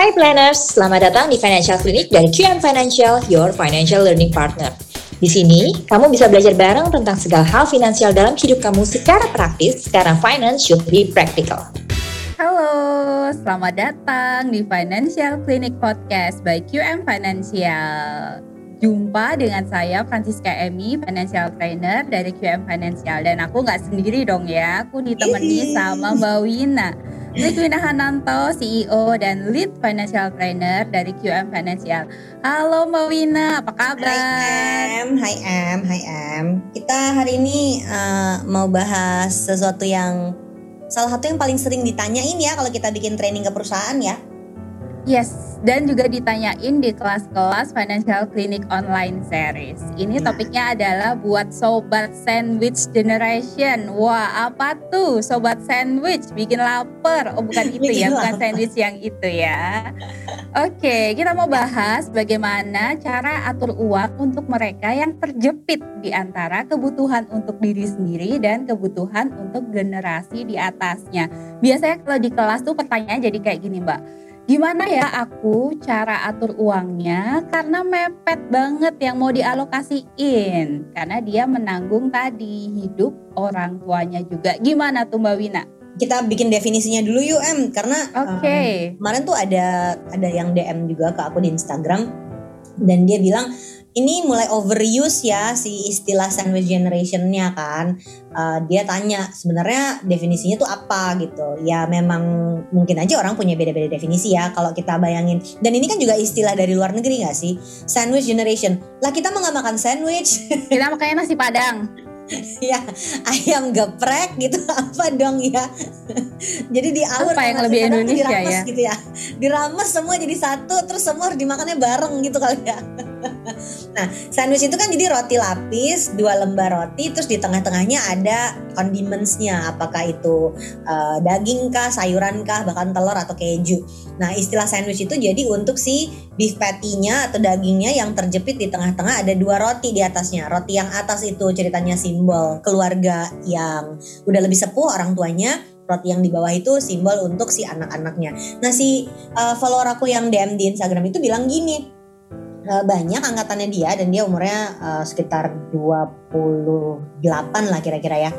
Hai planners, selamat datang di Financial Clinic dari QM Financial, your financial learning partner. Di sini, kamu bisa belajar bareng tentang segala hal finansial dalam hidup kamu secara praktis, karena finance should be practical. Halo, selamat datang di Financial Clinic Podcast by QM Financial. Jumpa dengan saya Francisca Emi, financial trainer dari QM Financial dan aku nggak sendiri dong ya, aku ditemani sama Mbak Wina Liquina Hananto, CEO dan Lead Financial Trainer dari QM Financial. Halo Mbak Wina, apa kabar? Hai Em, hai Em, hai Em. Kita hari ini uh, mau bahas sesuatu yang salah satu yang paling sering ditanyain ya kalau kita bikin training ke perusahaan ya. Yes, dan juga ditanyain di kelas-kelas Financial Clinic Online Series. Ini nah. topiknya adalah buat Sobat Sandwich Generation. Wah, apa tuh Sobat Sandwich? Bikin lapar. Oh, bukan itu ya, bukan sandwich yang itu ya. Oke, kita mau bahas bagaimana cara atur uang untuk mereka yang terjepit di antara kebutuhan untuk diri sendiri dan kebutuhan untuk generasi di atasnya. Biasanya kalau di kelas tuh pertanyaan jadi kayak gini, Mbak gimana ya aku cara atur uangnya? Karena mepet banget yang mau dialokasiin. Karena dia menanggung tadi hidup orang tuanya juga. Gimana tuh Mbak Wina? Kita bikin definisinya dulu yuk Em. Karena okay. um, kemarin tuh ada ada yang DM juga ke aku di Instagram. Dan dia bilang ini mulai overuse ya si istilah sandwich generationnya kan. Uh, dia tanya sebenarnya definisinya tuh apa gitu. Ya memang mungkin aja orang punya beda-beda definisi ya kalau kita bayangin. Dan ini kan juga istilah dari luar negeri gak sih? Sandwich generation. Lah kita mau gak makan sandwich. Kita makannya nasi padang. ya ayam geprek gitu apa dong ya? Jadi di awal apa yang lebih Indonesia ya? gitu ya. Dirames semua jadi satu terus semua harus dimakannya bareng gitu kali ya. Nah sandwich itu kan jadi roti lapis dua lembar roti terus di tengah-tengahnya ada condimentsnya. Apakah itu uh, daging kah sayuran kah bahkan telur atau keju. Nah istilah sandwich itu jadi untuk si beef patty-nya atau dagingnya yang terjepit di tengah-tengah ada dua roti di atasnya. Roti yang atas itu ceritanya simbol keluarga yang udah lebih sepuh orang tuanya roti yang di bawah itu simbol untuk si anak-anaknya. Nah si uh, follower aku yang DM di Instagram itu bilang gini, uh, banyak angkatannya dia dan dia umurnya uh, sekitar 28 lah kira-kira ya.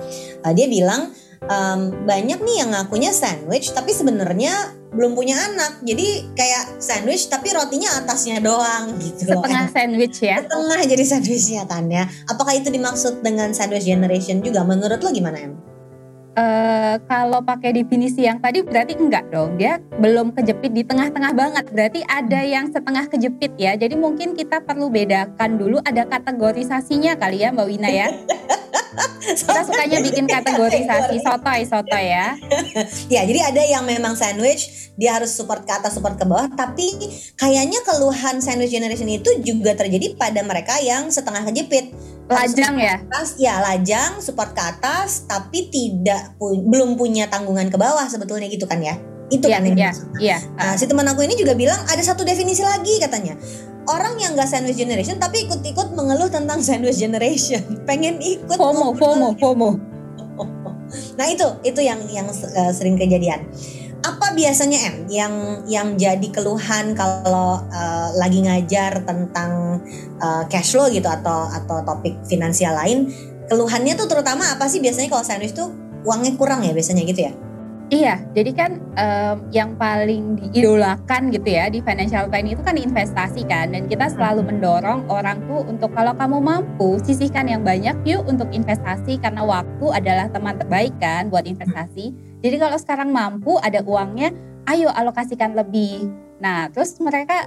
Uh, dia bilang um, banyak nih yang ngakunya sandwich tapi sebenarnya belum punya anak jadi kayak sandwich tapi rotinya atasnya doang gitu setengah loh. sandwich ya setengah jadi sandwichnya kan ya apakah itu dimaksud dengan sandwich generation juga menurut lo gimana em? Uh, kalau pakai definisi yang tadi berarti enggak dong dia belum kejepit di tengah-tengah banget. Berarti ada yang setengah kejepit ya. Jadi mungkin kita perlu bedakan dulu ada kategorisasinya kali ya Mbak Wina ya. Kita sukanya bikin kategorisasi. Sotoy sotoy ya. Ya jadi ada yang memang sandwich dia harus support ke atas support ke bawah. Tapi kayaknya keluhan sandwich generation itu juga terjadi pada mereka yang setengah kejepit lajang ya? Atas ya lajang support ke atas tapi tidak pu belum punya tanggungan ke bawah sebetulnya gitu kan ya? Itu yeah, kan yang yeah, iya. Nah si teman aku ini juga bilang ada satu definisi lagi katanya. Orang yang gak sandwich generation tapi ikut-ikut mengeluh tentang sandwich generation. Pengen ikut FOMO FOMO FOMO. Nah itu itu yang yang uh, sering kejadian apa biasanya em yang yang jadi keluhan kalau uh, lagi ngajar tentang uh, cash flow gitu atau atau topik finansial lain? Keluhannya tuh terutama apa sih biasanya kalau sandwich tuh uangnya kurang ya biasanya gitu ya? Iya, jadi kan um, yang paling diidolakan gitu ya di financial planning itu kan investasi kan, dan kita selalu mendorong orang tuh untuk kalau kamu mampu sisihkan yang banyak yuk untuk investasi karena waktu adalah teman terbaik kan buat investasi. Jadi kalau sekarang mampu ada uangnya, ayo alokasikan lebih. Nah, terus mereka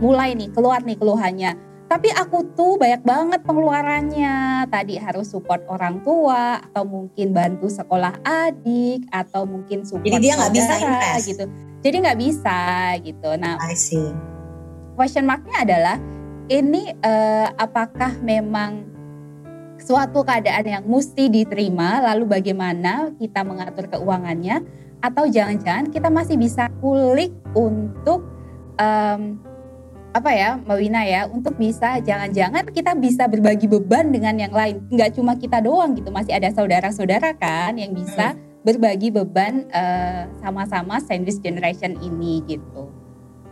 mulai nih keluar nih keluhannya tapi aku tuh banyak banget pengeluarannya. Tadi harus support orang tua atau mungkin bantu sekolah adik atau mungkin support Jadi dia nggak bisa invest gitu. Jadi nggak bisa gitu. Nah, I see. question marknya adalah ini uh, apakah memang suatu keadaan yang mesti diterima lalu bagaimana kita mengatur keuangannya atau jangan-jangan kita masih bisa kulik untuk um, apa ya Mbak Wina ya untuk bisa jangan-jangan kita bisa berbagi beban dengan yang lain nggak cuma kita doang gitu masih ada saudara-saudara kan yang bisa hmm. berbagi beban sama eh, sama-sama sandwich generation ini gitu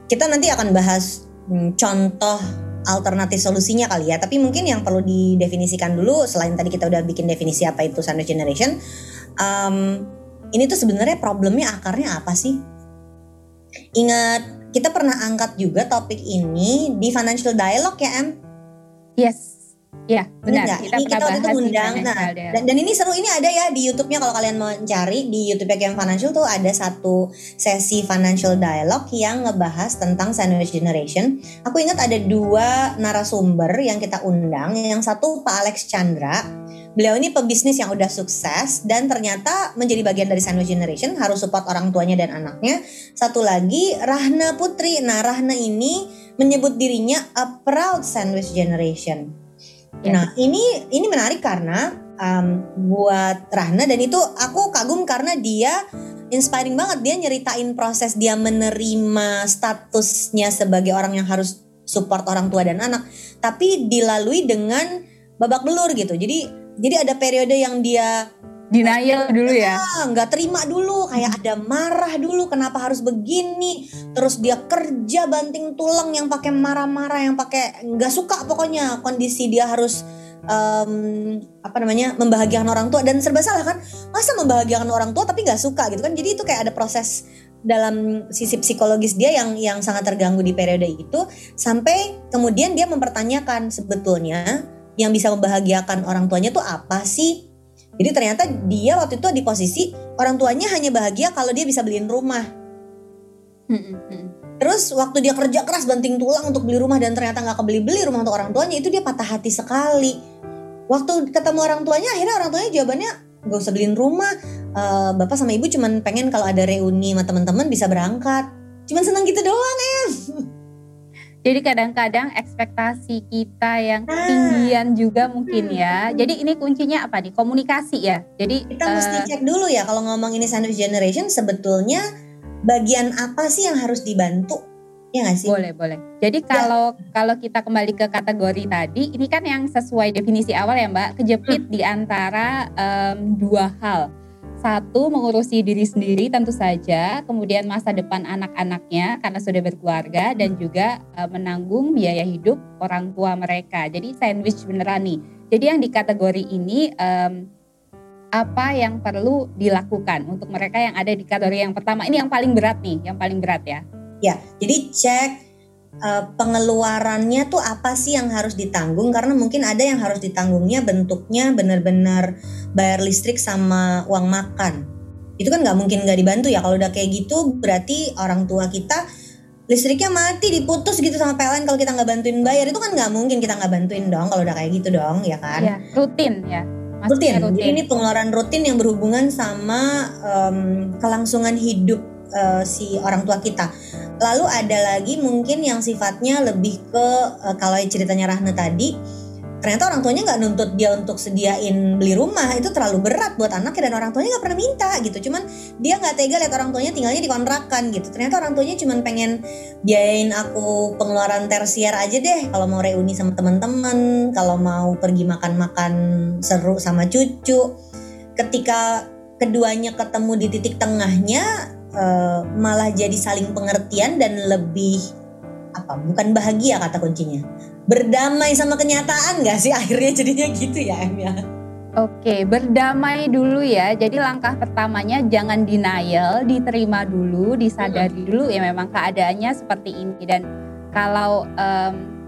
kita nanti akan bahas hmm, contoh alternatif solusinya kali ya. Tapi mungkin yang perlu didefinisikan dulu selain tadi kita udah bikin definisi apa itu sandwich generation, um, ini tuh sebenarnya problemnya akarnya apa sih? Ingat kita pernah angkat juga topik ini di financial dialogue ya Em? Yes. Ya, benar. Enggak, kita ini kita waktu itu undang. Nah, dan, dan ini seru ini ada ya di YouTube-nya kalau kalian mau cari di YouTube-nya Game Financial tuh ada satu sesi financial dialogue yang ngebahas tentang sandwich generation. Aku ingat ada dua narasumber yang kita undang. Yang satu Pak Alex Chandra. Beliau ini pebisnis yang udah sukses dan ternyata menjadi bagian dari sandwich generation harus support orang tuanya dan anaknya. Satu lagi Rahna Putri. Nah, Rahna ini menyebut dirinya a proud sandwich generation Yeah. Nah ini ini menarik karena um, buat Rahna dan itu aku kagum karena dia inspiring banget dia nyeritain proses dia menerima statusnya sebagai orang yang harus support orang tua dan anak tapi dilalui dengan babak belur gitu jadi jadi ada periode yang dia denial dulu ya? Nggak terima dulu. Kayak ada marah dulu kenapa harus begini? Terus dia kerja banting tulang yang pakai marah-marah yang pakai nggak suka pokoknya. Kondisi dia harus um, apa namanya membahagiakan orang tua. Dan serba salah kan masa membahagiakan orang tua tapi nggak suka gitu kan? Jadi itu kayak ada proses dalam sisi psikologis dia yang yang sangat terganggu di periode itu. Sampai kemudian dia mempertanyakan sebetulnya yang bisa membahagiakan orang tuanya tuh apa sih jadi ternyata dia waktu itu di posisi orang tuanya hanya bahagia kalau dia bisa beliin rumah. Terus waktu dia kerja keras banting tulang untuk beli rumah dan ternyata nggak kebeli-beli rumah untuk orang tuanya itu dia patah hati sekali. Waktu ketemu orang tuanya akhirnya orang tuanya jawabannya gak usah beliin rumah. Uh, bapak sama ibu cuman pengen kalau ada reuni sama teman-teman bisa berangkat. Cuman senang gitu doang em. Jadi kadang-kadang ekspektasi kita yang nah. tinggian juga mungkin ya. Jadi ini kuncinya apa nih? Komunikasi ya. Jadi kita uh, mesti cek dulu ya kalau ngomong ini sandwich generation sebetulnya bagian apa sih yang harus dibantu? Ya gak sih? Boleh, boleh. Jadi ya. kalau ya. kalau kita kembali ke kategori tadi, ini kan yang sesuai definisi awal ya Mbak, kejepit hmm. di antara um, dua hal satu mengurusi diri sendiri tentu saja, kemudian masa depan anak-anaknya karena sudah berkeluarga dan juga uh, menanggung biaya hidup orang tua mereka. Jadi sandwich beneran nih. Jadi yang di kategori ini um, apa yang perlu dilakukan untuk mereka yang ada di kategori yang pertama ini yang paling berat nih, yang paling berat ya. Ya, jadi cek uh, pengeluarannya tuh apa sih yang harus ditanggung? Karena mungkin ada yang harus ditanggungnya bentuknya benar-benar bayar listrik sama uang makan. Itu kan nggak mungkin nggak dibantu ya. Kalau udah kayak gitu berarti orang tua kita listriknya mati diputus gitu sama PLN kalau kita nggak bantuin bayar. Itu kan nggak mungkin kita nggak bantuin dong kalau udah kayak gitu dong ya kan? Ya, rutin ya. Rutin. rutin. Jadi ini pengeluaran rutin yang berhubungan sama um, kelangsungan hidup uh, si orang tua kita. Lalu ada lagi mungkin yang sifatnya lebih ke uh, kalau ceritanya Rahna tadi, ternyata orang tuanya nggak nuntut dia untuk sediain beli rumah itu terlalu berat buat anaknya dan orang tuanya nggak pernah minta gitu. Cuman dia nggak tega lihat orang tuanya tinggalnya di kontrakan gitu. Ternyata orang tuanya cuman pengen biayain aku pengeluaran tersier aja deh kalau mau reuni sama teman-teman kalau mau pergi makan-makan seru sama cucu. Ketika keduanya ketemu di titik tengahnya uh, malah jadi saling pengertian dan lebih apa bukan bahagia kata kuncinya. Berdamai sama kenyataan gak sih? Akhirnya jadinya gitu ya Em ya. Oke, berdamai dulu ya. Jadi langkah pertamanya jangan denial, diterima dulu, disadari dulu ya memang keadaannya seperti ini. Dan kalau um,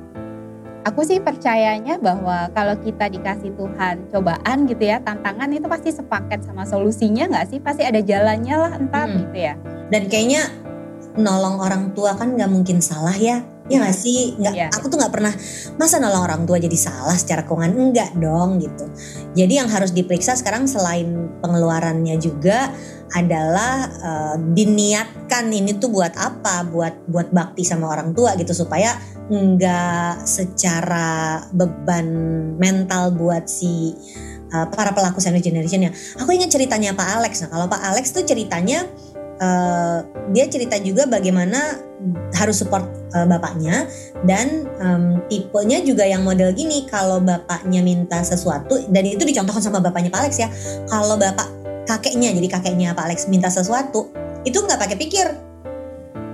aku sih percayanya bahwa kalau kita dikasih Tuhan cobaan gitu ya tantangan itu pasti sepaket sama solusinya nggak sih? Pasti ada jalannya lah entar hmm. gitu ya. Dan kayaknya nolong orang tua kan nggak mungkin salah ya. Ya nggak sih? Nggak ya. aku tuh nggak pernah masa nolong orang tua jadi salah secara keuangan? Enggak dong gitu. Jadi yang harus diperiksa sekarang selain pengeluarannya juga adalah uh, diniatkan ini tuh buat apa buat buat bakti sama orang tua gitu supaya nggak secara beban mental buat si uh, para pelaku sandwich generation ya. Aku ingat ceritanya Pak Alex. Nah, kalau Pak Alex tuh ceritanya uh, dia cerita juga bagaimana harus support uh, bapaknya dan um, tipenya juga yang model gini kalau bapaknya minta sesuatu dan itu dicontohkan sama bapaknya Pak Alex ya. Kalau bapak kakeknya jadi kakeknya Pak Alex minta sesuatu itu nggak pakai pikir.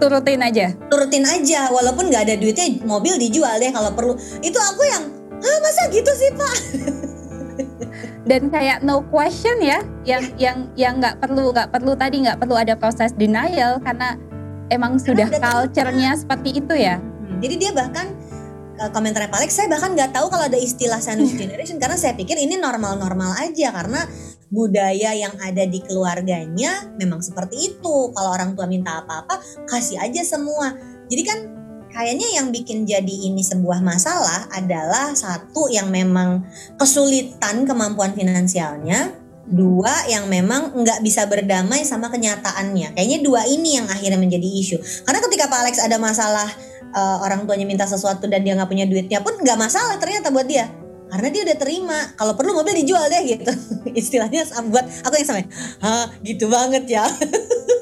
Turutin aja? Turutin aja walaupun nggak ada duitnya mobil dijual deh kalau perlu. Itu aku yang ah masa gitu sih pak? Dan kayak no question ya yang yang yang nggak perlu nggak perlu tadi nggak perlu ada proses denial karena emang sudah culture-nya seperti itu ya. Hmm, jadi dia bahkan komentarnya Pak Alex saya bahkan nggak tahu kalau ada istilah sandwich generation karena saya pikir ini normal-normal aja karena budaya yang ada di keluarganya memang seperti itu. Kalau orang tua minta apa-apa, kasih aja semua. Jadi kan kayaknya yang bikin jadi ini sebuah masalah adalah satu yang memang kesulitan kemampuan finansialnya, dua yang memang nggak bisa berdamai sama kenyataannya. Kayaknya dua ini yang akhirnya menjadi isu. Karena ketika Pak Alex ada masalah uh, orang tuanya minta sesuatu dan dia nggak punya duitnya pun nggak masalah ternyata buat dia. Karena dia udah terima kalau perlu mobil dijual deh gitu. Istilahnya buat aku yang sama Hah, gitu banget ya.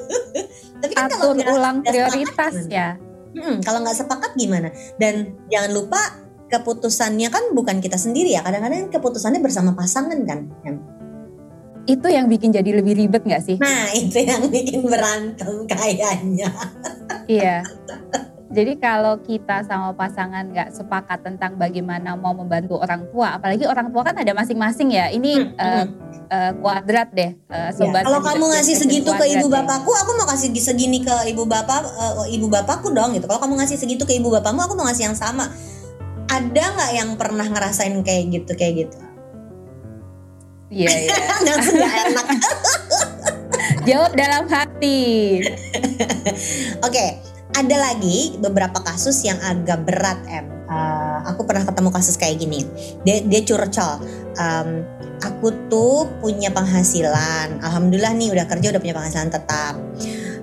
Tapi kan Atur kalau ulang prioritas ya. Hmm, kalau nggak sepakat gimana? Dan jangan lupa keputusannya kan bukan kita sendiri ya. Kadang-kadang keputusannya bersama pasangan kan itu yang bikin jadi lebih ribet nggak sih? Nah itu yang bikin berantem kayaknya. Iya Jadi kalau kita sama pasangan nggak sepakat tentang bagaimana mau membantu orang tua, apalagi orang tua kan ada masing-masing ya. Ini hmm, uh, uh, kuadrat deh, uh, sobat. Ya, kalau kamu ngasih segitu ke ibu bapakku, aku mau kasih segini ke ibu bapak, uh, ibu bapakku dong gitu. Kalau kamu ngasih segitu ke ibu bapakmu, aku mau ngasih yang sama. Ada nggak yang pernah ngerasain kayak gitu, kayak gitu? Iya, iya. Nggak enak. Jawab dalam hati. Oke, okay ada lagi beberapa kasus yang agak berat em. Uh, aku pernah ketemu kasus kayak gini. Dia dia curcol. Um, aku tuh punya penghasilan. Alhamdulillah nih udah kerja udah punya penghasilan tetap.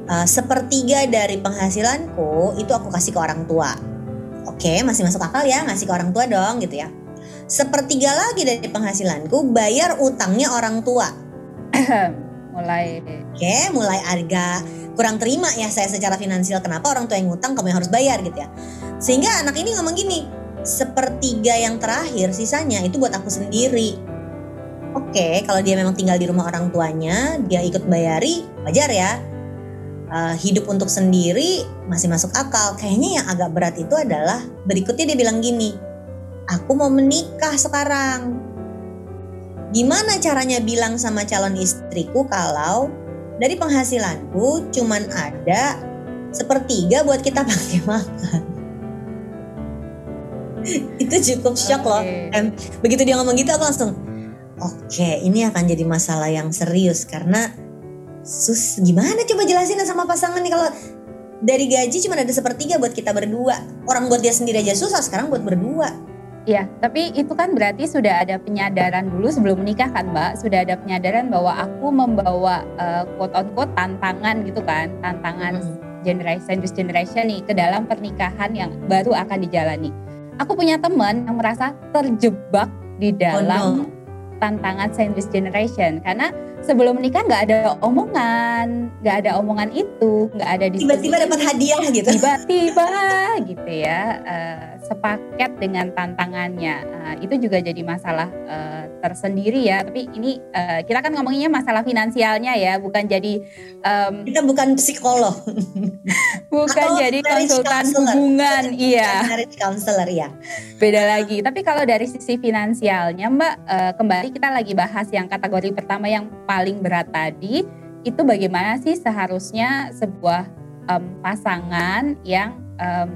Uh, sepertiga dari penghasilanku itu aku kasih ke orang tua. Oke masih masuk akal ya? Ngasih ke orang tua dong gitu ya. Sepertiga lagi dari penghasilanku bayar utangnya orang tua mulai. Oke mulai agak kurang terima ya saya secara finansial. Kenapa orang tua yang ngutang kamu yang harus bayar gitu ya? Sehingga anak ini ngomong gini sepertiga yang terakhir sisanya itu buat aku sendiri. Oke kalau dia memang tinggal di rumah orang tuanya dia ikut bayari wajar ya. Uh, hidup untuk sendiri masih masuk akal. Kayaknya yang agak berat itu adalah berikutnya dia bilang gini aku mau menikah sekarang gimana caranya bilang sama calon istriku kalau dari penghasilanku cuman ada sepertiga buat kita pakai makan. itu cukup shock okay. loh. Em, begitu dia ngomong gitu aku langsung, oke okay, ini akan jadi masalah yang serius karena sus gimana coba jelasin sama pasangan nih kalau dari gaji cuma ada sepertiga buat kita berdua. Orang buat dia sendiri aja susah, sekarang buat berdua. Iya, tapi itu kan berarti sudah ada penyadaran dulu sebelum menikah kan Mbak, sudah ada penyadaran bahwa aku membawa uh, quote on quote tantangan gitu kan, tantangan hmm. generation this generation nih ke dalam pernikahan yang baru akan dijalani. Aku punya teman yang merasa terjebak di dalam oh, no. tantangan sandwich generation karena sebelum menikah nggak ada omongan, nggak ada omongan itu, nggak ada diskusi. Tiba-tiba dapat hadiah gitu. Tiba-tiba gitu ya, uh, sepaket dengan tantangannya. Uh, itu juga jadi masalah uh, tersendiri ya. Tapi ini uh, kita kan ngomonginnya masalah finansialnya ya, bukan jadi um, kita bukan psikolog, bukan Atau jadi konsultan counselor. hubungan, iya. Marriage counselor ya. Beda lagi. Tapi kalau dari sisi finansialnya, Mbak, uh, kembali kita lagi bahas yang kategori pertama yang paling berat tadi itu bagaimana sih seharusnya sebuah um, pasangan yang um,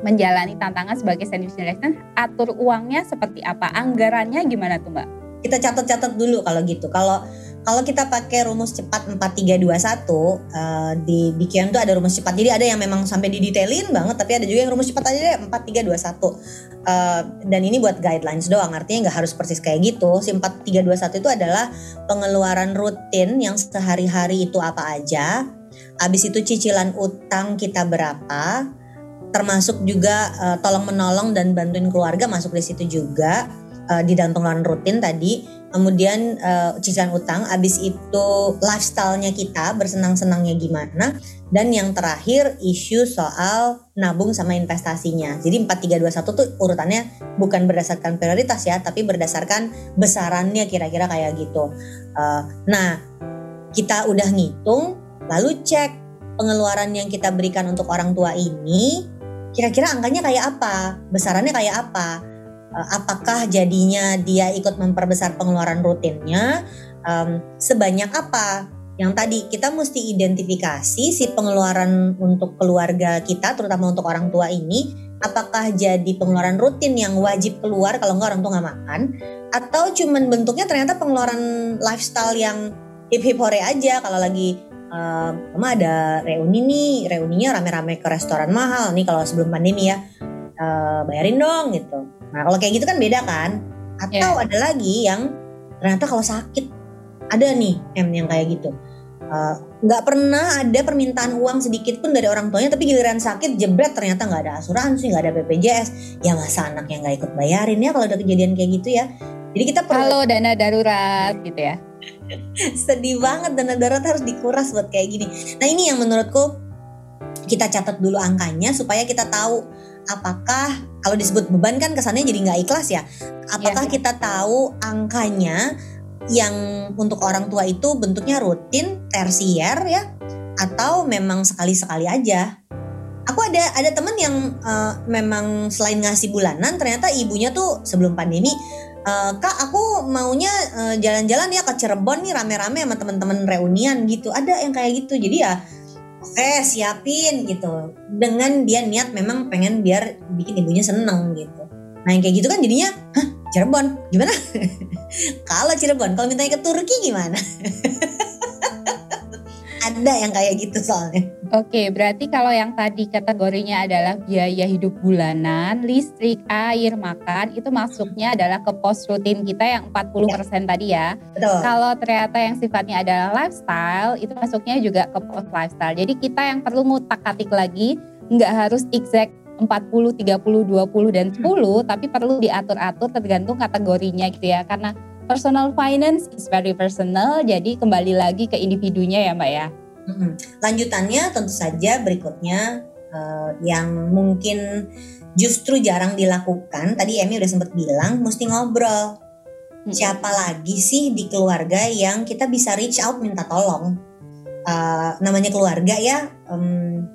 menjalani tantangan sebagai sandwich generation atur uangnya seperti apa anggarannya gimana tuh mbak? Kita catat-catat dulu kalau gitu. Kalau kalau kita pakai rumus cepat 4321 uh, di di Kian tuh ada rumus cepat. Jadi ada yang memang sampai didetailin banget tapi ada juga yang rumus cepat aja deh 4321. Uh, dan ini buat guidelines doang artinya nggak harus persis kayak gitu. Si 4321 itu adalah pengeluaran rutin yang sehari-hari itu apa aja. Habis itu cicilan utang kita berapa? Termasuk juga uh, tolong menolong dan bantuin keluarga masuk di situ juga uh, di dalam rutin tadi. Kemudian uh, cicilan utang, abis itu lifestyle-nya kita bersenang-senangnya gimana, dan yang terakhir isu soal nabung sama investasinya. Jadi 4321 tuh urutannya bukan berdasarkan prioritas ya, tapi berdasarkan besarannya kira-kira kayak gitu. Uh, nah, kita udah ngitung, lalu cek pengeluaran yang kita berikan untuk orang tua ini kira-kira angkanya kayak apa, besarannya kayak apa, apakah jadinya dia ikut memperbesar pengeluaran rutinnya, um, sebanyak apa. Yang tadi kita mesti identifikasi si pengeluaran untuk keluarga kita, terutama untuk orang tua ini, apakah jadi pengeluaran rutin yang wajib keluar kalau nggak orang tua nggak makan, atau cuman bentuknya ternyata pengeluaran lifestyle yang hip hip hore aja kalau lagi uh, mama ada reuni nih reuninya rame-rame ke restoran mahal nih kalau sebelum pandemi ya. Uh, bayarin dong gitu nah kalau kayak gitu kan beda kan? Atau yeah. ada lagi yang ternyata kalau sakit ada nih M yang kayak gitu. Eh, nggak uh, pernah ada permintaan uang sedikit pun dari orang tuanya tapi giliran sakit jebret ternyata nggak ada asuransi nggak ada BPJS ya masa anak yang nggak ikut bayarin ya kalau ada kejadian kayak gitu ya. Jadi kita perlu Halo dana darurat gitu ya. Sedih banget dana darurat harus dikuras buat kayak gini. Nah ini yang menurutku kita catat dulu angkanya supaya kita tahu apakah kalau disebut beban kan kesannya jadi nggak ikhlas ya apakah ya. kita tahu angkanya yang untuk orang tua itu bentuknya rutin tersier ya atau memang sekali-sekali aja? Aku ada ada temen yang uh, memang selain ngasih bulanan ternyata ibunya tuh sebelum pandemi Uh, kak aku maunya jalan eh, jalan-jalan ya ke Cirebon nih rame-rame sama teman-teman reunian gitu. Ada yang kayak gitu. Jadi ya oke okay, siapin gitu. Dengan dia niat memang pengen biar bikin ibunya seneng gitu. Nah yang kayak gitu kan jadinya hah Cirebon? Gimana? Kalau Cirebon. Kalau mintanya ke Turki gimana ada yang kayak gitu soalnya. Oke, berarti kalau yang tadi kategorinya adalah biaya hidup bulanan, listrik, air, makan, itu masuknya adalah ke pos rutin kita yang 40% ya. tadi ya. Betul. Kalau ternyata yang sifatnya adalah lifestyle, itu masuknya juga ke pos lifestyle. Jadi kita yang perlu ngutak-atik lagi, nggak harus exact 40, 30, 20, dan 10, hmm. tapi perlu diatur-atur tergantung kategorinya gitu ya. Karena personal finance is very personal, jadi kembali lagi ke individunya ya Mbak ya. Lanjutannya tentu saja berikutnya uh, yang mungkin justru jarang dilakukan. Tadi Emi udah sempat bilang mesti ngobrol. Hmm. Siapa lagi sih di keluarga yang kita bisa reach out minta tolong? Uh, namanya keluarga ya. Um,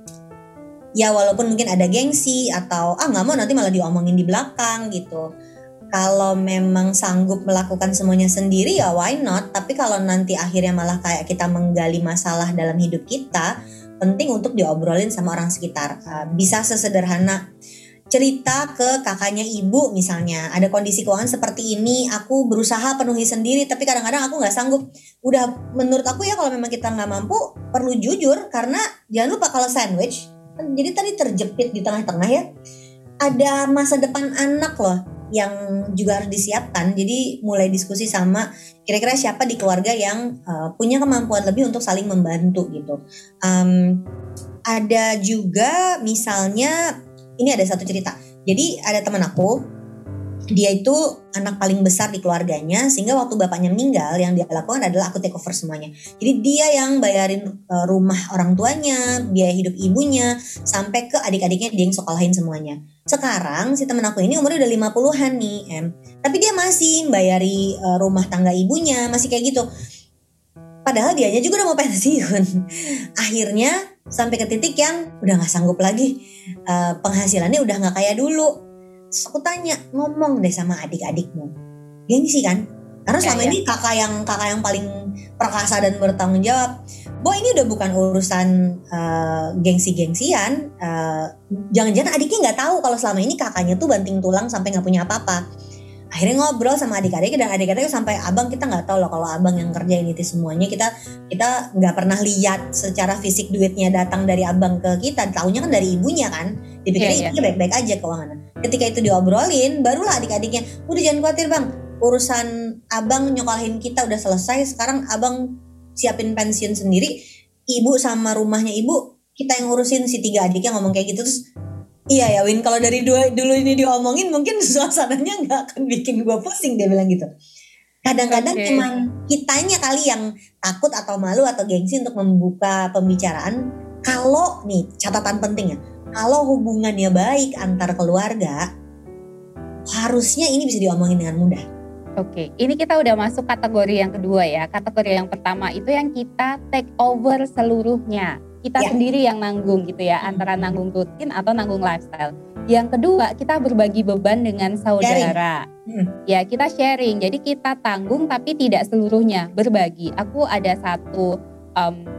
ya walaupun mungkin ada gengsi atau ah nggak mau nanti malah diomongin di belakang gitu kalau memang sanggup melakukan semuanya sendiri ya why not? Tapi kalau nanti akhirnya malah kayak kita menggali masalah dalam hidup kita penting untuk diobrolin sama orang sekitar. Uh, bisa sesederhana. Cerita ke kakaknya ibu misalnya ada kondisi keuangan seperti ini aku berusaha penuhi sendiri tapi kadang-kadang aku nggak sanggup. Udah menurut aku ya kalau memang kita nggak mampu perlu jujur karena jangan lupa kalau sandwich jadi tadi terjepit di tengah-tengah ya ada masa depan anak loh yang juga harus disiapkan. Jadi mulai diskusi sama kira-kira siapa di keluarga yang uh, punya kemampuan lebih untuk saling membantu gitu. Um, ada juga misalnya ini ada satu cerita. Jadi ada teman aku dia itu anak paling besar di keluarganya sehingga waktu bapaknya meninggal yang dia lakukan adalah aku take over semuanya. Jadi dia yang bayarin uh, rumah orang tuanya, biaya hidup ibunya sampai ke adik-adiknya dia yang sekolahin semuanya. Sekarang si temen aku ini umurnya udah 50-an nih, Em. Tapi dia masih bayari uh, rumah tangga ibunya, masih kayak gitu. Padahal dianya juga udah mau pensiun. Akhirnya sampai ke titik yang udah gak sanggup lagi. Uh, penghasilannya udah gak kayak dulu aku tanya ngomong deh sama adik-adikmu. Gengsi kan? Karena selama ya, ya. ini kakak yang kakak yang paling perkasa dan bertanggung jawab bahwa ini udah bukan urusan uh, gengsi-gengsian uh, jangan-jangan adiknya nggak tahu kalau selama ini kakaknya tuh banting tulang sampai nggak punya apa-apa. Akhirnya ngobrol sama adik-adik dan adik-adik sampai abang kita nggak tahu loh kalau abang yang kerja ini semuanya. Kita kita nggak pernah lihat secara fisik duitnya datang dari abang ke kita. Tahunya kan dari ibunya kan. Dipikir yeah, ibunya baik-baik aja keuangannya ketika itu diobrolin barulah adik-adiknya udah jangan khawatir bang urusan abang nyokolahin kita udah selesai sekarang abang siapin pensiun sendiri ibu sama rumahnya ibu kita yang urusin si tiga adiknya ngomong kayak gitu terus Iya ya Win, kalau dari dua, dulu ini diomongin mungkin suasananya nggak akan bikin gue pusing dia bilang gitu. Kadang-kadang okay. emang kitanya kali yang takut atau malu atau gengsi untuk membuka pembicaraan. Kalau nih catatan pentingnya, kalau hubungannya baik antar keluarga, harusnya ini bisa diomongin dengan mudah. Oke, ini kita udah masuk kategori yang kedua ya. Kategori yang pertama itu yang kita take over seluruhnya kita Ya. sendiri yang nanggung gitu ya, antara nanggung rutin atau nanggung lifestyle. Yang kedua, kita berbagi beban dengan saudara. Hmm. Ya, kita sharing. Jadi kita tanggung tapi tidak seluruhnya, berbagi. Aku ada satu em,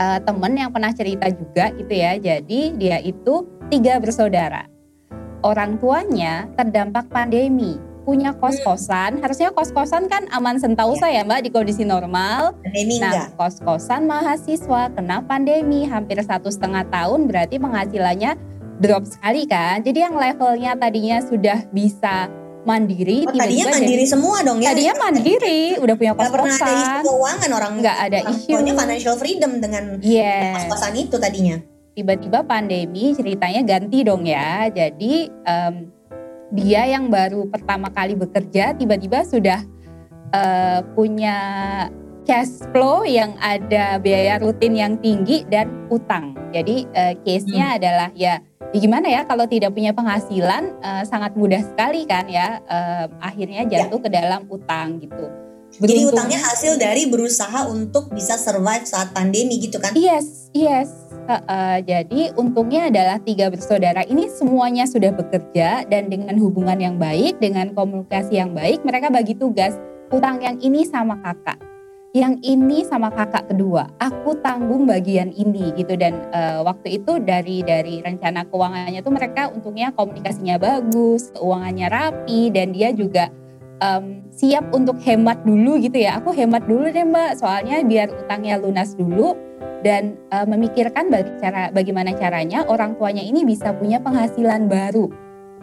eh, temen yang pernah cerita juga gitu ya. Jadi dia itu tiga bersaudara. Orang tuanya terdampak pandemi, punya kos-kosan. Harusnya kos-kosan kan aman sentausa ya Mbak di kondisi normal. Pandemi Nah, enggak. kos-kosan mahasiswa kena pandemi hampir satu setengah tahun berarti penghasilannya drop sekali kan. Jadi yang levelnya tadinya sudah bisa mandiri, Oh, tadinya tiba-tiba mandiri jadi semua dong ya. tadinya mandiri, udah punya Nggak pernah ada isu kos-kosan. keuangan orang. Nggak ada isu. financial freedom dengan Yes. kos-kosan itu tadinya. Tiba-tiba pandemi ceritanya ganti dong ya. Jadi em, dia yang baru pertama kali bekerja tiba-tiba sudah eh, punya cash flow yang ada biaya rutin yang tinggi dan utang. Jadi eh, case-nya adalah ya, ya gimana ya kalau tidak punya penghasilan eh, sangat mudah sekali kan ya eh, akhirnya jatuh ke dalam utang gitu. Jadi Beruntung- utangnya hasil dari berusaha untuk bisa survive saat pandemi gitu kan. Yes, yes. Heeh, jadi untungnya adalah tiga bersaudara ini semuanya sudah bekerja dan dengan hubungan yang baik, dengan komunikasi yang baik, mereka bagi tugas. Utang yang ini sama kakak, yang ini sama kakak kedua. Aku tanggung bagian ini gitu dan eh, waktu itu dari dari rencana keuangannya tuh mereka untungnya komunikasinya bagus, keuangannya rapi dan dia juga em, siap untuk hemat dulu gitu ya. Aku hemat dulu deh mbak, soalnya biar utangnya lunas dulu dan eh, memikirkan bagi cara bagaimana caranya orang tuanya ini bisa punya penghasilan baru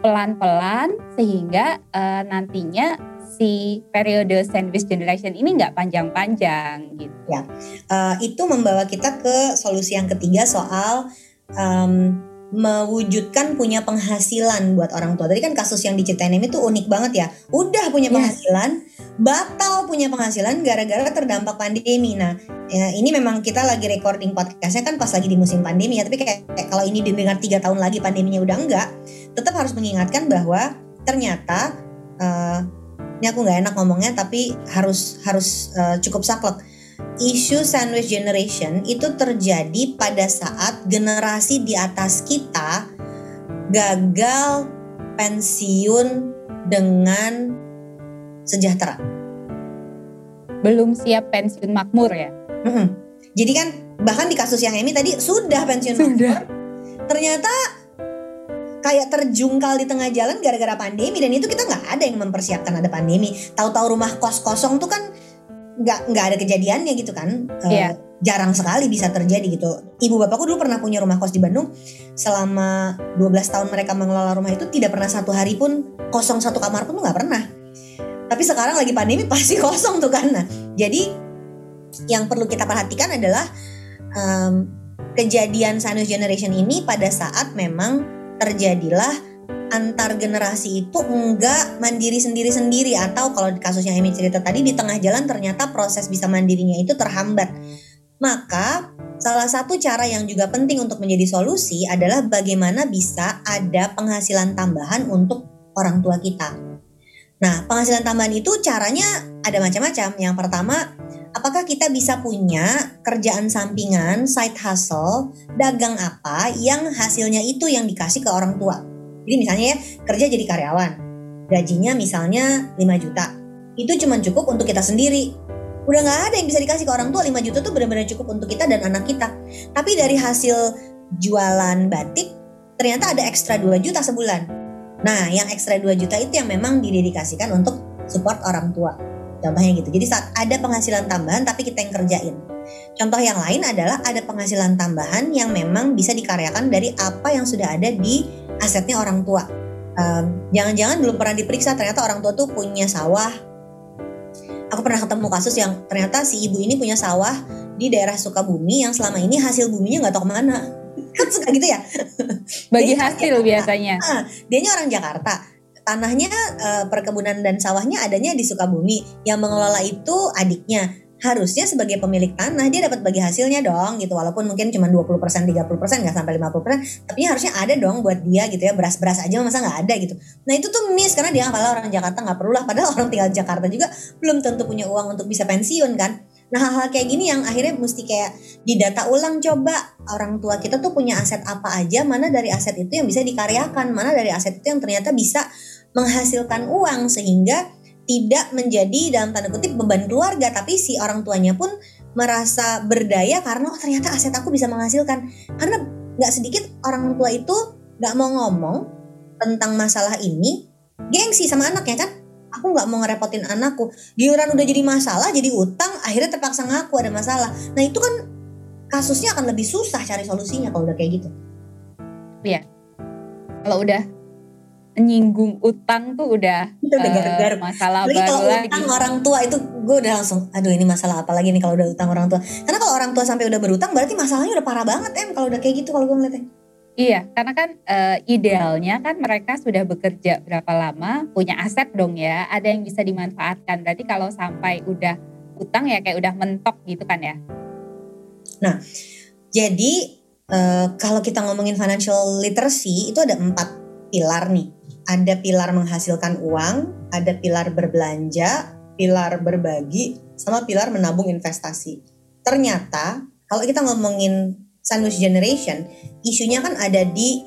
pelan-pelan sehingga eh, nantinya si periode sandwich generation ini nggak panjang-panjang gitu. Eh, itu membawa kita ke solusi yang ketiga soal em, mewujudkan punya penghasilan buat orang tua. Tadi kan kasus yang diceritain ini tuh unik banget ya. Udah punya Yes. penghasilan, batal punya penghasilan gara-gara terdampak pandemi. Nah, ya, ini memang kita lagi recording podcastnya kan pas lagi di musim pandemi ya. Tapi kayak, kayak kalau ini didengar tiga tahun lagi pandeminya udah enggak, tetap harus mengingatkan bahwa ternyata eh, ini aku nggak enak ngomongnya tapi harus harus eh, cukup saklek isu sandwich generation itu terjadi pada saat generasi di atas kita gagal pensiun dengan sejahtera. Belum siap pensiun makmur ya. Mhm. Jadi kan bahkan di kasus yang Emi tadi sudah pensiun makmur, ternyata kayak terjungkal di tengah jalan gara-gara pandemi dan itu kita nggak ada yang mempersiapkan ada pandemi. Tahu-tahu rumah kos kosong tuh kan nggak nggak ada kejadiannya gitu kan. Eh, Iya. Jarang sekali bisa terjadi gitu. Ibu bapakku dulu pernah punya rumah kos di Bandung. Selama 12 tahun mereka mengelola rumah itu tidak pernah satu hari pun kosong satu kamar pun nggak pernah. Tapi sekarang lagi pandemi pasti kosong tuh kan. Nah, jadi yang perlu kita perhatikan adalah em, kejadian sandwich generation ini pada saat memang terjadilah antar generasi itu enggak mandiri sendiri-sendiri atau kalau di kasus Emi cerita tadi di tengah jalan ternyata proses bisa mandirinya itu terhambat. Maka salah satu cara yang juga penting untuk menjadi solusi adalah bagaimana bisa ada penghasilan tambahan untuk orang tua kita. Nah, penghasilan tambahan itu caranya ada macam-macam. Yang pertama, apakah kita bisa punya kerjaan sampingan, side hustle, dagang apa yang hasilnya itu yang dikasih ke orang tua. Jadi misalnya ya, kerja jadi karyawan, gajinya misalnya 5 juta. Itu cuma cukup untuk kita sendiri. Udah nggak ada yang bisa dikasih ke orang tua, 5 juta tuh benar-benar cukup untuk kita dan anak kita. Tapi dari hasil jualan batik, ternyata ada ekstra 2 juta sebulan. Nah, yang ekstra 2 juta itu yang memang didedikasikan untuk support orang tua. Contohnya gitu. Jadi saat ada penghasilan tambahan tapi kita yang kerjain. Contoh yang lain adalah ada penghasilan tambahan yang memang bisa dikaryakan dari apa yang sudah ada di asetnya orang tua. Em, Jangan-jangan belum pernah diperiksa ternyata orang tua tuh punya sawah. Aku pernah ketemu kasus yang ternyata si ibu ini punya sawah di daerah Sukabumi yang selama ini hasil buminya nggak tahu ke mana. Kan suka gitu ya. Bagi hasil biasanya. Dianya orang Jakarta. Tanahnya eh, perkebunan dan sawahnya adanya di Sukabumi. Yang mengelola itu adiknya. Harusnya sebagai pemilik tanah dia dapat bagi hasilnya dong gitu. Walaupun mungkin cuma 20%, 30% nggak sampai 50%, tapi harusnya ada dong buat dia gitu ya. Beras-beras aja masa nggak ada gitu. Nah itu tuh miss karena dia kalau orang Jakarta nggak perlu lah. Padahal orang tinggal Jakarta juga belum tentu punya uang untuk bisa pensiun kan. Nah hal-hal kayak gini yang akhirnya mesti kayak didata ulang coba orang tua kita tuh punya aset apa aja, mana dari aset itu yang bisa dikaryakan, mana dari aset itu yang ternyata bisa menghasilkan uang sehingga tidak menjadi dalam tanda kutip beban keluarga, tapi si orang tuanya pun merasa berdaya karena oh ternyata aset aku bisa menghasilkan. Karena nggak sedikit orang tua itu nggak mau ngomong tentang masalah ini, gengsi sama anaknya kan. Aku nggak mau ngerepotin anakku. Giliran udah jadi masalah, jadi utang, akhirnya terpaksa ngaku ada masalah. Nah itu kan kasusnya akan lebih susah cari solusinya kalau udah kayak gitu. Iya. Kalau udah menyinggung utang tuh udah, Itu udah gar-gar. masalah Apalagi baru kalau lagi. utang orang tua itu gue udah langsung aduh ini masalah apa lagi nih kalau udah utang orang tua. Karena kalau orang tua sampai udah berutang berarti masalahnya udah parah banget em kalau udah kayak gitu kalau gue ngeliatnya. Iya, karena kan eh, idealnya kan mereka sudah bekerja berapa lama, punya aset dong ya, ada yang bisa dimanfaatkan. Berarti kalau sampai udah utang ya kayak udah mentok gitu kan ya. Jadi eh, kalau kita ngomongin financial literacy itu ada empat pilar nih. Ada pilar menghasilkan uang, ada pilar berbelanja, pilar berbagi, sama pilar menabung investasi. Ternyata kalau kita ngomongin sandwich generation, isunya kan ada di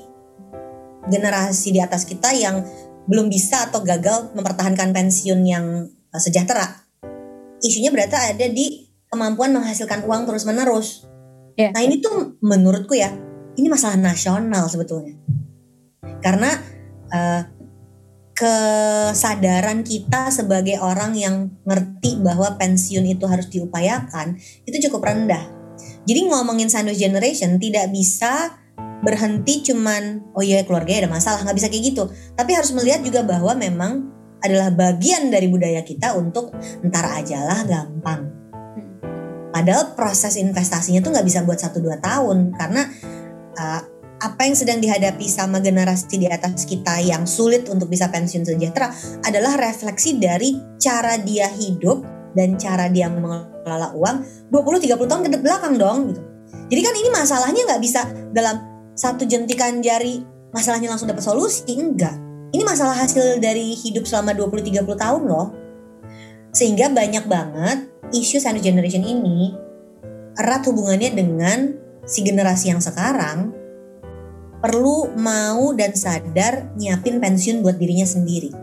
generasi di atas kita yang belum bisa atau gagal mempertahankan pensiun yang eh, sejahtera. Isunya berarti ada di kemampuan menghasilkan uang terus-menerus. Iya. Nah ini tuh menurutku ya, ini masalah nasional sebetulnya. Karena eh, kesadaran kita sebagai orang yang ngerti bahwa pensiun itu harus diupayakan itu cukup rendah. Jadi ngomongin sandwich generation tidak bisa berhenti cuman oh iya keluarga ada masalah nggak bisa kayak gitu. Tapi harus melihat juga bahwa memang adalah bagian dari budaya kita untuk ntar ajalah gampang. Padahal proses investasinya tuh nggak bisa buat 1-2 tahun karena uh, apa yang sedang dihadapi sama generasi di atas kita yang sulit untuk bisa pensiun sejahtera adalah refleksi dari cara dia hidup dan cara dia mengelola uang 20-30 tahun ke belakang dong gitu. Jadi kan ini masalahnya nggak bisa dalam satu jentikan jari masalahnya langsung dapat solusi enggak. Ini masalah hasil dari hidup selama 20-30 tahun loh. Sehingga banyak banget isu sandwich generation ini erat hubungannya dengan si generasi yang sekarang perlu mau dan sadar nyiapin pensiun buat dirinya sendiri.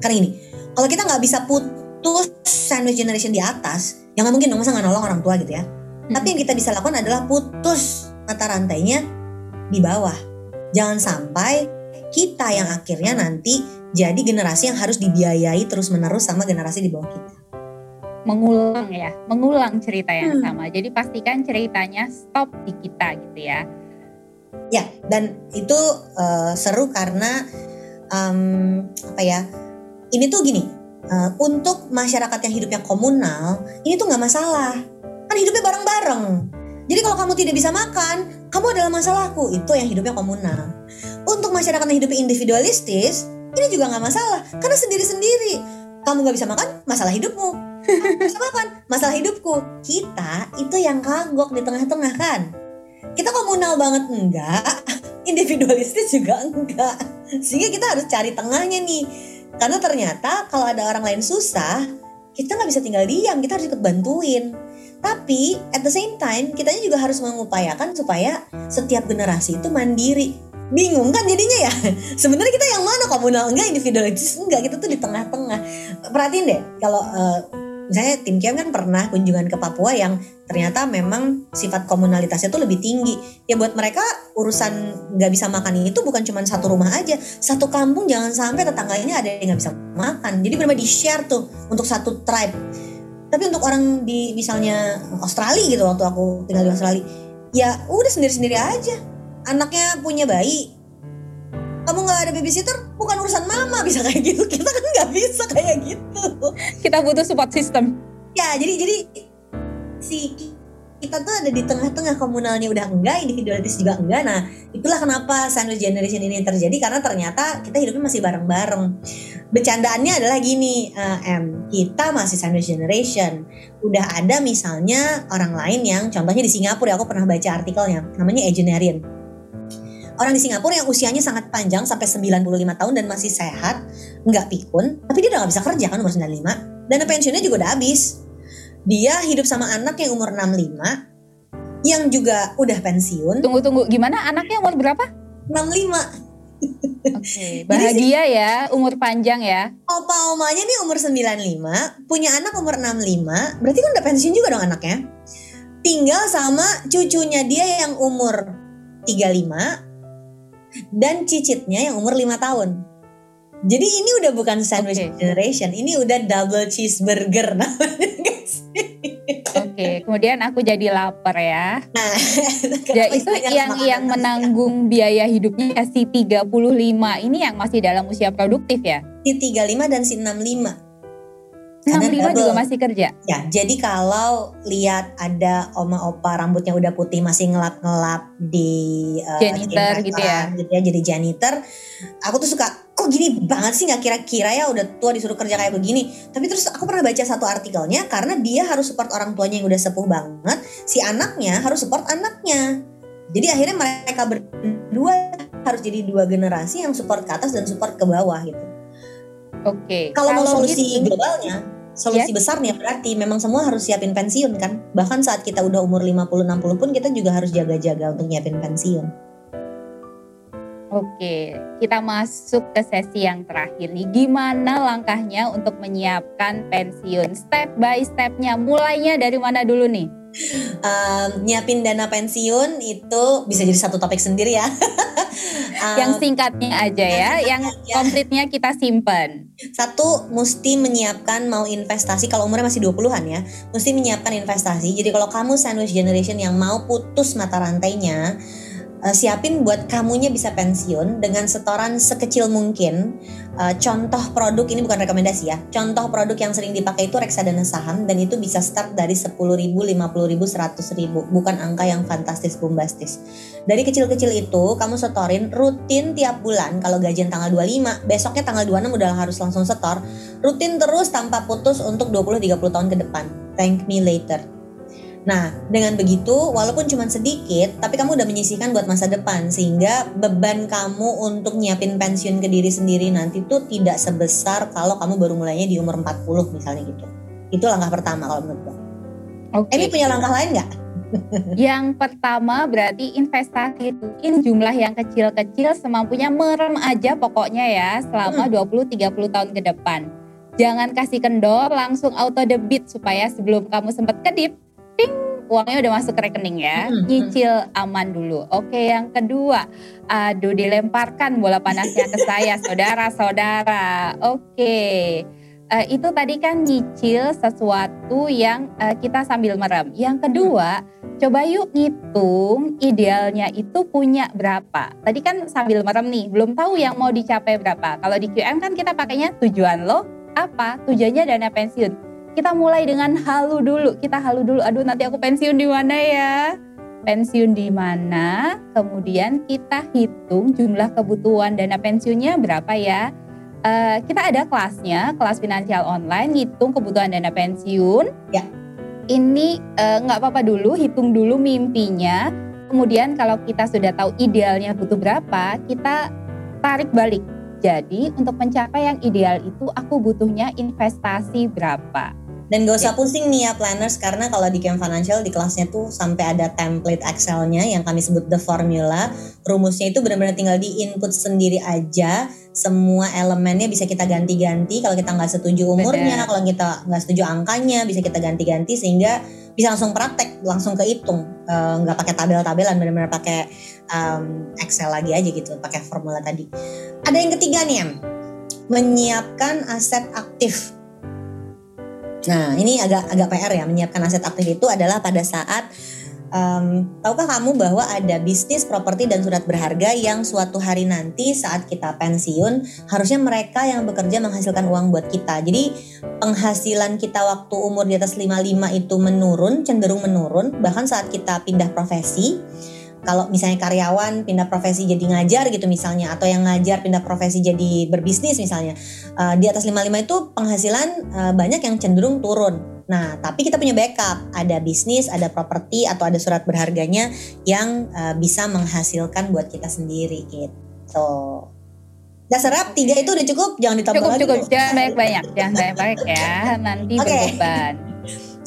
Karena ini, kalau kita nggak bisa putus sandwich generation di atas, ya nggak mungkin dong masa nggak nolong orang tua gitu ya. Tapi yang kita bisa lakukan adalah putus mata rantainya di bawah. Jangan sampai kita yang akhirnya nanti jadi generasi yang harus dibiayai terus menerus sama generasi di bawah kita. mengulang ya, mengulang cerita yang Hmm. sama. Jadi pastikan ceritanya stop di kita gitu ya. Ya, dan itu eh, seru karena em, apa ya? Ini tuh gini, eh, untuk masyarakat yang hidupnya komunal, ini tuh nggak masalah. Kan hidupnya bareng-bareng. Jadi kalau kamu tidak bisa makan, kamu adalah masalahku. Itu yang hidupnya komunal. Untuk masyarakat yang hidupnya individualistis, ini juga nggak masalah. Karena sendiri-sendiri. Kamu nggak bisa makan, masalah hidupmu. Kamu bisa makan, masalah hidupku. Kita itu yang kagok di tengah-tengah kan. Kita komunal banget enggak, individualistis juga enggak. Sehingga kita harus cari tengahnya nih. Karena ternyata kalau ada orang lain susah, kita nggak bisa tinggal diam, kita harus ikut bantuin. Tapi at the same time, kitanya juga harus mengupayakan supaya setiap generasi itu mandiri. Bingung kan jadinya ya? Sebenarnya kita yang mana komunal enggak, individualistis enggak, kita tuh di tengah-tengah. Perhatiin deh, kalau eh, misalnya tim Kiam kan pernah kunjungan ke Papua yang ternyata memang sifat komunalitasnya tuh lebih tinggi. Ya buat mereka urusan nggak bisa makan itu bukan cuma satu rumah aja, satu kampung jangan sampai tetangganya ada yang nggak bisa makan. Jadi benar-benar di share tuh untuk satu tribe. Tapi untuk orang di misalnya Australia gitu waktu aku tinggal di Australia, ya udah sendiri-sendiri aja. Anaknya punya bayi, ada babysitter, bukan urusan mama bisa kayak gitu. Kita kan nggak bisa kayak gitu. Kita butuh support system. Ya jadi jadi si kita tuh ada di tengah-tengah komunalnya udah enggak, individualitas juga enggak. Nah itulah kenapa sandwich generation ini terjadi karena ternyata kita hidupnya masih bareng-bareng. Bercandaannya adalah gini, eh, em kita masih sandwich generation. Udah ada misalnya orang lain yang contohnya di Singapura, aku pernah baca artikelnya, namanya Agenarian. Orang di Singapura yang usianya sangat panjang sampai 95 tahun dan masih sehat, nggak pikun, tapi dia udah nggak bisa kerja kan umur 95, dana pensiunnya juga udah habis. dia hidup sama anak yang umur 65 yang juga udah pensiun. Tunggu tunggu, gimana anaknya umur berapa? 65. Oke, okay. bahagia ya, umur panjang ya. Opa omanya nih umur 95, punya anak umur 65, berarti kan udah pensiun juga dong anaknya. Tinggal sama cucunya dia yang umur 35 dan cicitnya yang umur 5 tahun. Jadi ini udah bukan sandwich okay. generation, ini udah double cheeseburger namanya Oke, kemudian aku jadi lapar ya. Nah, ya itu yang yang menanggung biaya hidupnya ya, si 35 ini yang masih dalam usia produktif ya? Si 35 dan si 65. 65 juga masih kerja? Ya, jadi kalau lihat ada oma opa rambutnya udah putih masih ngelap-ngelap di uh, janitor gitu ya. gitu ya, jadi janitor. Aku tuh suka kok gini banget sih nggak kira-kira ya udah tua disuruh kerja kayak begini. Tapi terus aku pernah baca satu artikelnya karena dia harus support orang tuanya yang udah sepuh banget, si anaknya harus support anaknya. Jadi akhirnya mereka berdua harus jadi dua generasi yang support ke atas dan support ke bawah gitu. Oke. Okay. Kalau mau solusi gitu, globalnya, solusi yeah. besarnya berarti memang semua harus siapin pensiun kan. Bahkan saat kita udah umur 50 60 pun kita juga harus jaga-jaga untuk nyiapin pensiun. Oke, kita masuk ke sesi yang terakhir nih. Gimana langkahnya untuk menyiapkan pensiun? Step by stepnya, mulainya dari mana dulu nih? Um, nyiapin dana pensiun itu bisa jadi satu topik sendiri ya. um, yang singkatnya aja ya, yang ya. komplitnya kita simpan. Satu, mesti menyiapkan mau investasi kalau umurnya masih 20-an ya, mesti menyiapkan investasi. Jadi kalau kamu sandwich generation yang mau putus mata rantainya, uh, siapin buat kamunya bisa pensiun dengan setoran sekecil mungkin. Uh, contoh produk ini bukan rekomendasi ya. Contoh produk yang sering dipakai itu reksadana saham dan itu bisa start dari 10 ribu, 50 ribu, 100 ribu. Bukan angka yang fantastis bombastis. Dari kecil-kecil itu kamu setorin rutin tiap bulan. Kalau gajian tanggal 25, besoknya tanggal 26 udah harus langsung setor. Rutin terus tanpa putus untuk 20-30 tahun ke depan. Thank me later. Nah, dengan begitu, walaupun cuma sedikit, tapi kamu udah menyisihkan buat masa depan, sehingga beban kamu untuk nyiapin pensiun ke diri sendiri nanti tuh tidak sebesar kalau kamu baru mulainya di umur 40 misalnya gitu. Itu langkah pertama kalau menurut gue. Okay. Ini punya langkah lain nggak? yang pertama berarti investasi in jumlah yang kecil-kecil semampunya merem aja pokoknya ya selama hmm. 20-30 tahun ke depan. Jangan kasih kendor langsung auto debit supaya sebelum kamu sempat kedip ting uangnya udah masuk ke rekening ya, hmm, hmm. nyicil aman dulu. Oke, yang kedua, aduh dilemparkan bola panasnya ke saya, saudara-saudara. Oke, uh, itu tadi kan nyicil sesuatu yang uh, kita sambil merem. Yang kedua, coba yuk ngitung idealnya itu punya berapa. Tadi kan sambil merem nih, belum tahu yang mau dicapai berapa. Kalau di QM kan kita pakainya tujuan lo apa? Tujuannya dana pensiun kita mulai dengan halu dulu. Kita halu dulu. Aduh, nanti aku pensiun di mana ya? Pensiun di mana? Kemudian kita hitung jumlah kebutuhan dana pensiunnya berapa ya? Uh, kita ada kelasnya, kelas finansial online, hitung kebutuhan dana pensiun. Ya. Ini eh, nggak uh, apa-apa dulu, hitung dulu mimpinya. Kemudian kalau kita sudah tahu idealnya butuh berapa, kita tarik balik. Jadi untuk mencapai yang ideal itu aku butuhnya investasi berapa. Dan gak usah pusing nih ya planners karena kalau di Camp Financial di kelasnya tuh sampai ada template Excel-nya yang kami sebut the formula. Rumusnya itu benar-benar tinggal di input sendiri aja. Semua elemennya bisa kita ganti-ganti. Kalau kita nggak setuju umurnya, kalau kita nggak setuju angkanya, bisa kita ganti-ganti sehingga bisa langsung praktek, langsung kehitung. Eh, nggak uh, pakai tabel-tabelan, benar-benar pakai um, Excel lagi aja gitu, pakai formula tadi. Ada yang ketiga nih, Em. Menyiapkan aset aktif Nah, ini agak agak PR ya menyiapkan aset aktif itu adalah pada saat um, tahukah kamu bahwa ada bisnis properti dan surat berharga yang suatu hari nanti saat kita pensiun harusnya mereka yang bekerja menghasilkan uang buat kita. Jadi penghasilan kita waktu umur di atas 55 itu menurun, cenderung menurun bahkan saat kita pindah profesi kalau misalnya karyawan pindah profesi jadi ngajar gitu misalnya atau yang ngajar pindah profesi jadi berbisnis misalnya uh, di atas 55 itu penghasilan uh, banyak yang cenderung turun. Nah, tapi kita punya backup, ada bisnis, ada properti atau ada surat berharganya yang uh, bisa menghasilkan buat kita sendiri gitu. Dasar serap tiga itu udah cukup, jangan ditambah cukup, lagi. Cukup, cukup, jangan banyak-banyak, jangan banyak-banyak ya, nanti okay. berbeban.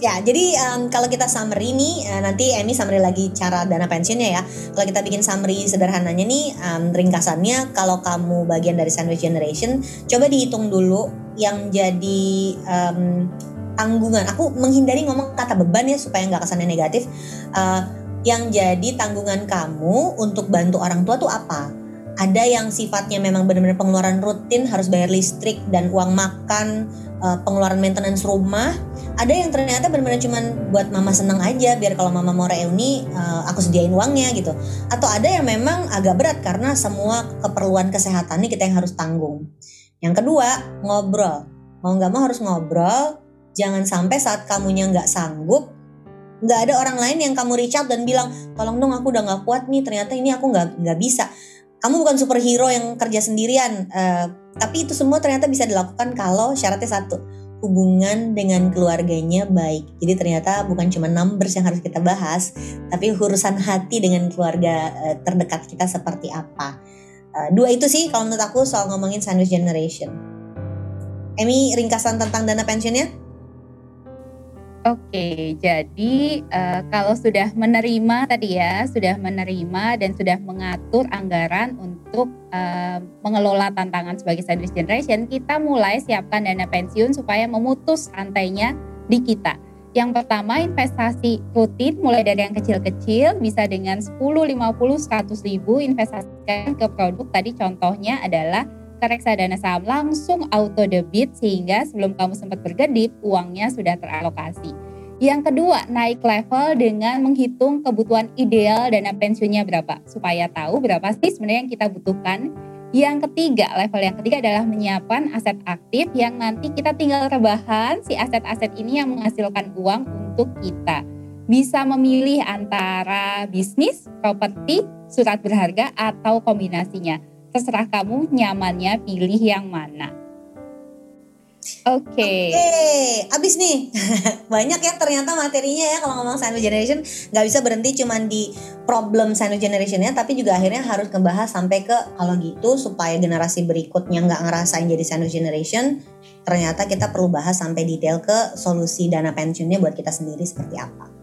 Ya, jadi um, kalau kita summary nih, uh, nanti Emi summary lagi cara dana pensiunnya ya. Kalau kita bikin summary sederhananya nih, um, ringkasannya kalau kamu bagian dari sandwich generation, coba dihitung dulu yang jadi um, tanggungan. Aku menghindari ngomong kata beban ya supaya nggak kesannya negatif. Uh, yang jadi tanggungan kamu untuk bantu orang tua tuh apa? Ada yang sifatnya memang benar-benar pengeluaran rutin harus bayar listrik dan uang makan, uh, pengeluaran maintenance rumah. Ada yang ternyata benar-benar cuman buat mama senang aja biar kalau mama mau reuni uh, aku sediain uangnya gitu. Atau ada yang memang agak berat karena semua keperluan kesehatannya kita yang harus tanggung. Yang kedua ngobrol. Mau nggak mau harus ngobrol jangan sampai saat kamunya nggak sanggup nggak ada orang lain yang kamu reach out dan bilang tolong dong aku udah nggak kuat nih ternyata ini aku nggak nggak bisa kamu bukan superhero yang kerja sendirian uh, tapi itu semua ternyata bisa dilakukan kalau syaratnya satu hubungan dengan keluarganya baik. Jadi ternyata bukan cuma numbers yang harus kita bahas, tapi urusan hati dengan keluarga uh, terdekat kita seperti apa. Uh, dua itu sih kalau menurut aku soal ngomongin sandwich generation. Emi ringkasan tentang dana pensiunnya? Oke, jadi uh, kalau sudah menerima tadi ya, sudah menerima dan sudah mengatur anggaran untuk uh, mengelola tantangan sebagai sandwich generation, kita mulai siapkan dana pensiun supaya memutus rantainya di kita. Yang pertama investasi rutin mulai dari yang kecil-kecil bisa dengan 10, 50, 100 ribu investasikan ke produk tadi contohnya adalah ke reksadana saham langsung auto debit sehingga sebelum kamu sempat berkedip uangnya sudah teralokasi. Yang kedua, naik level dengan menghitung kebutuhan ideal dana pensiunnya berapa supaya tahu berapa sih sebenarnya yang kita butuhkan. Yang ketiga, level yang ketiga adalah menyiapkan aset aktif yang nanti kita tinggal rebahan si aset-aset ini yang menghasilkan uang untuk kita. Bisa memilih antara bisnis, properti, surat berharga atau kombinasinya terserah kamu nyamannya pilih yang mana. Oke. Okay. Oke, okay. abis nih. Banyak ya ternyata materinya ya kalau ngomong sandwich generation nggak bisa berhenti cuman di problem sandwich generationnya, tapi juga akhirnya harus ngebahas sampai ke kalau gitu supaya generasi berikutnya nggak ngerasain jadi sandwich generation. Ternyata kita perlu bahas sampai detail ke solusi dana pensiunnya buat kita sendiri seperti apa.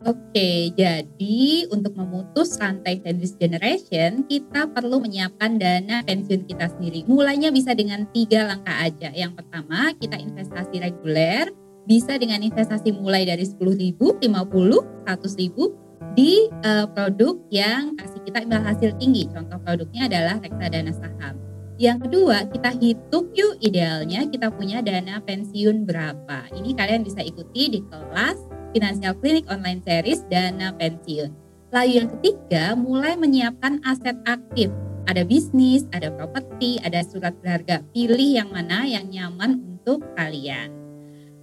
Oke, jadi untuk memutus rantai sandwich generation, kita perlu menyiapkan dana pensiun kita sendiri. Mulainya bisa dengan tiga langkah aja. Yang pertama, kita investasi reguler, bisa dengan investasi mulai dari 10 ribu, 50, 100 ribu di uh, produk yang kasih kita imbal hasil tinggi. Contoh produknya adalah reksadana saham. Yang kedua, kita hitung yuk idealnya kita punya dana pensiun berapa. Ini kalian bisa ikuti di kelas Financial Clinic Online Series Dana Pensiun. Lalu yang ketiga, mulai menyiapkan aset aktif. Ada bisnis, ada properti, ada surat berharga. Pilih yang mana yang nyaman untuk kalian.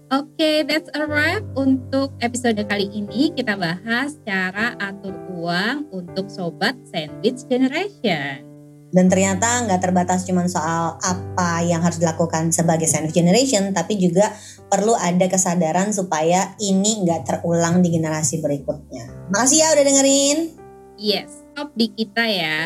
Oke, okay, that's a wrap untuk episode kali ini. Kita bahas cara atur uang untuk sobat sandwich generation. Dan ternyata nggak terbatas cuma soal apa yang harus dilakukan sebagai sandwich generation, tapi juga perlu ada kesadaran supaya ini nggak terulang di generasi berikutnya. Makasih ya udah dengerin. Yes, stop di kita ya.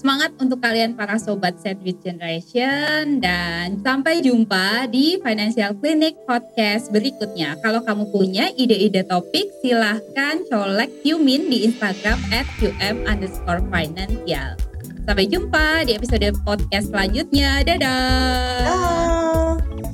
Semangat untuk kalian para sobat Sandwich Generation dan sampai jumpa di Financial Clinic Podcast berikutnya. Kalau kamu punya ide-ide topik silahkan colek Yumin di Instagram at qm underscore financial. Sampai jumpa di episode podcast selanjutnya. Dadah. Bye.